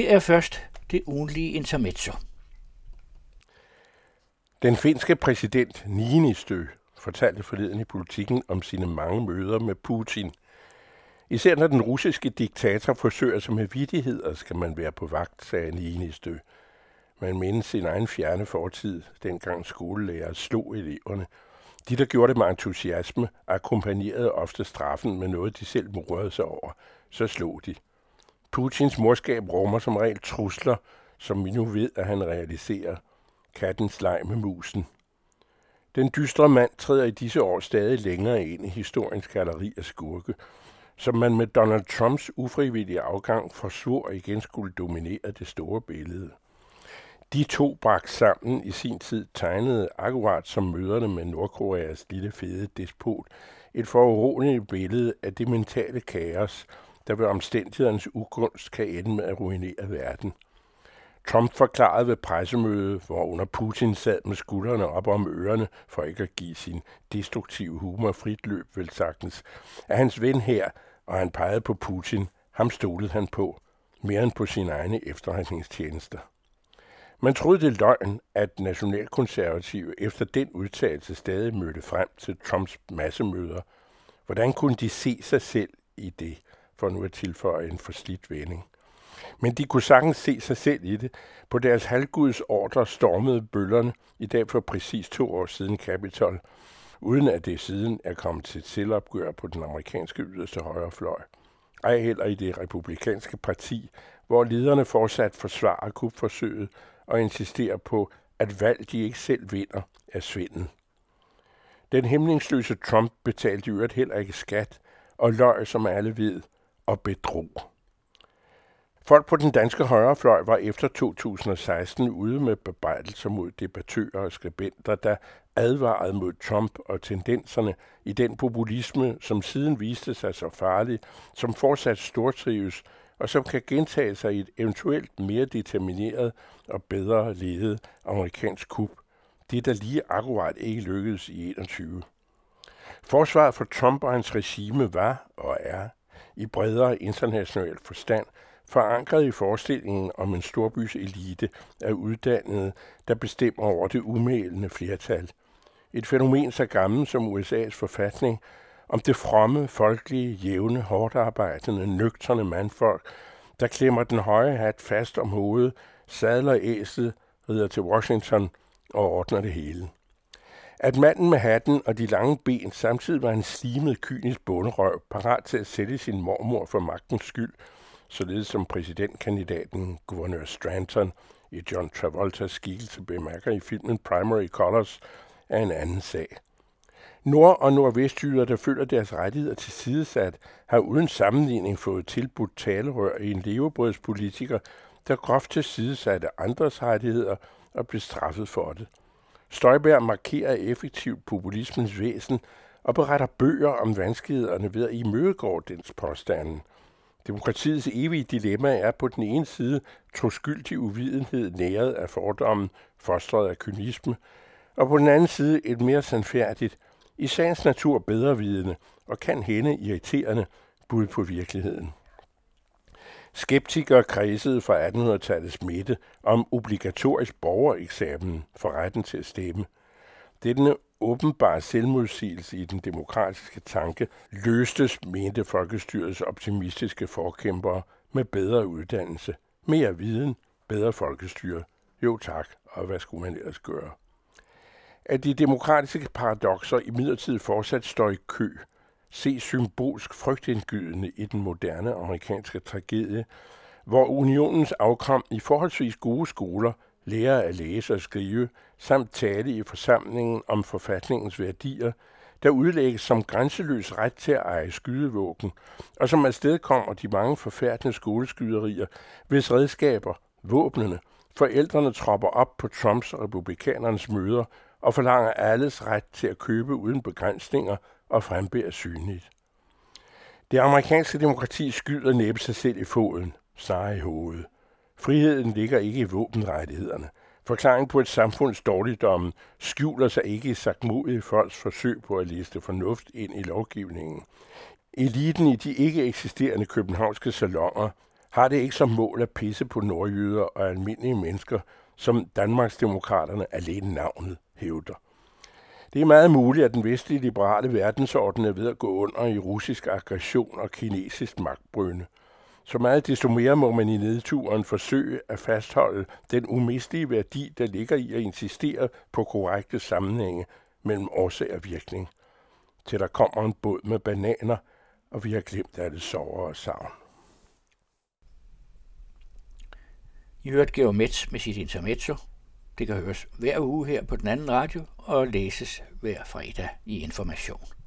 Her er først det ugenlige intermezzo. Den finske præsident Niinistö fortalte forleden i politikken om sine mange møder med Putin. Især når den russiske diktator forsøger sig med vidtigheder, skal man være på vagt, sagde Niinistö. Man mindes sin egen fjerne fortid, dengang skolelærer slog eleverne. De, der gjorde det med entusiasme, akkompagnerede ofte straffen med noget, de selv morede sig over. Så slog de. Putins morskab rummer som regel trusler, som vi nu ved, at han realiserer. Kattens leg med musen. Den dystre mand træder i disse år stadig længere ind i historiens galleri af skurke, som man med Donald Trumps ufrivillige afgang forsvor igen skulle dominere det store billede. De to brak sammen i sin tid tegnede akkurat som møderne med Nordkoreas lille fede despot et foruroligende billede af det mentale kaos, der ved omstændighedernes ugunst kan ende med at ruinere verden. Trump forklarede ved pressemødet, hvor under Putin sad med skuldrene op om ørerne for ikke at give sin destruktive humor frit løb, vel sagtens, at hans ven her, og han pegede på Putin, ham stolede han på, mere end på sine egne efterretningstjenester. Man troede det løgn, at nationalkonservative efter den udtalelse stadig mødte frem til Trumps massemøder. Hvordan kunne de se sig selv i det, for nu at tilføje en forslidt vending? Men de kunne sagtens se sig selv i det. På deres halvguds ordre stormede bøllerne i dag for præcis to år siden Capitol, uden at det siden er kommet til selvopgør på den amerikanske yderste højrefløj. Ej heller i det republikanske parti, hvor lederne fortsat forsvarer kupforsøget og insisterer på, at valg de ikke selv vinder er svindel. Den hemmelingsløse Trump betalte i øvrigt heller ikke skat, og løg, som alle ved, og bedrog. Folk på den danske højrefløj var efter 2016 ude med bebrejdelser mod debattører og skribenter, der advarede mod Trump og tendenserne i den populisme, som siden viste sig så farlig, som fortsat stortrives og som kan gentage sig i et eventuelt mere determineret og bedre ledet amerikansk kup. Det, der lige akkurat ikke lykkedes i 21. Forsvaret for Trump og hans regime var og er i bredere international forstand forankret i forestillingen om en storbys elite af uddannede, der bestemmer over det umælende flertal. Et fænomen så gammelt som USA's forfatning om det fromme, folkelige, jævne, hårdt arbejdende, nøgterne mandfolk, der klemmer den høje hat fast om hovedet, sadler æslet, rider til Washington og ordner det hele. At manden med hatten og de lange ben samtidig var en slimet, kynisk bunderøv, parat til at sætte sin mormor for magtens skyld, således som præsidentkandidaten guvernør Stranton i John Travoltas skikkelse bemærker i filmen Primary Colors, er en anden sag. Nord- og nordvestjyder, der føler deres rettigheder til sidesat, har uden sammenligning fået tilbudt talerør i en levebrødspolitiker, der groft til sidesatte andres rettigheder og blev straffet for det. Støjberg markerer effektivt populismens væsen og beretter bøger om vanskelighederne ved at imødegå dens påstanden. Demokratiets evige dilemma er på den ene side troskyldig uvidenhed næret af fordommen, fostret af kynisme, og på den anden side et mere sandfærdigt, i sagens natur bedrevidende og kan hende irriterende bud på virkeligheden. Skeptikere kredsede fra 1800-tallets midte om obligatorisk borgereksamen for retten til at stemme. Denne åbenbare selvmodsigelse i den demokratiske tanke løstes, mente folkestyrets optimistiske forkæmpere, med bedre uddannelse, mere viden, bedre folkestyre. Jo tak, og hvad skulle man ellers gøre? At de demokratiske paradoxer i midlertid fortsat står i kø, se symbolsk frygtindgydende i den moderne amerikanske tragedie, hvor unionens afkram i forholdsvis gode skoler lærer at læse og skrive, samt tale i forsamlingen om forfatningens værdier, der udlægges som grænseløs ret til at eje skydevåben, og som afsted kommer de mange forfærdende skoleskyderier, hvis redskaber, våbnene, forældrene tropper op på Trumps og republikanernes møder og forlanger alles ret til at købe uden begrænsninger og frembærer synligt. Det amerikanske demokrati skyder næppe sig selv i foden, snarere i hovedet. Friheden ligger ikke i våbenrettighederne. Forklaringen på et samfunds dårligdomme skjuler sig ikke i sagtmodige folks forsøg på at liste fornuft ind i lovgivningen. Eliten i de ikke eksisterende københavnske salonger har det ikke som mål at pisse på nordjyder og almindelige mennesker, som Danmarksdemokraterne alene navnet hævder. Det er meget muligt, at den vestlige liberale verdensorden er ved at gå under i russisk aggression og kinesisk magtbrynde. Så meget desto mere må man i nedturen forsøge at fastholde den umistelige værdi, der ligger i at insistere på korrekte sammenhænge mellem årsag og virkning. Til der kommer en båd med bananer, og vi har glemt alle sover og savn. I hørte Georg Metz med sit intermezzo. Det kan høres hver uge her på den anden radio og læses hver fredag i Information.